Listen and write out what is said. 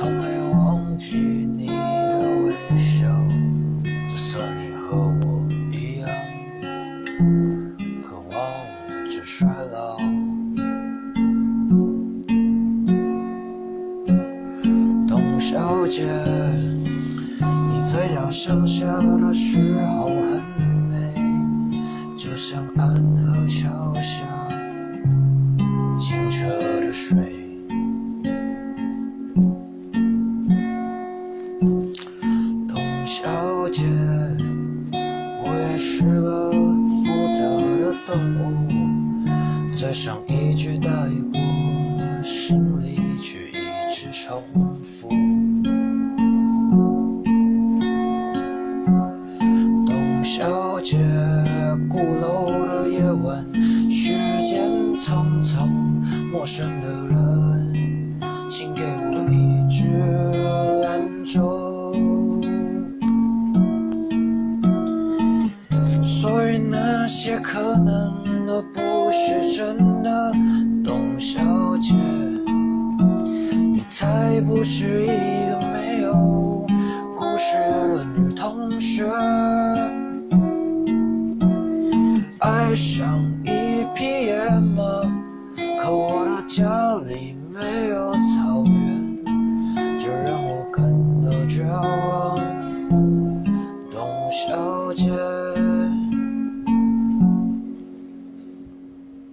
从没忘记你的微笑就算你和我一样渴望着衰老董小姐你嘴角向下的时候很美就像安小姐，我也是个复杂的动物，嘴上一句带过，心里却一直重复。董小姐，鼓楼的夜晚，时间匆匆，陌生的人，请给我那些可能都不是真的，董小姐，你才不是一个没有故事的女同学。爱上一匹野马，可我的家里没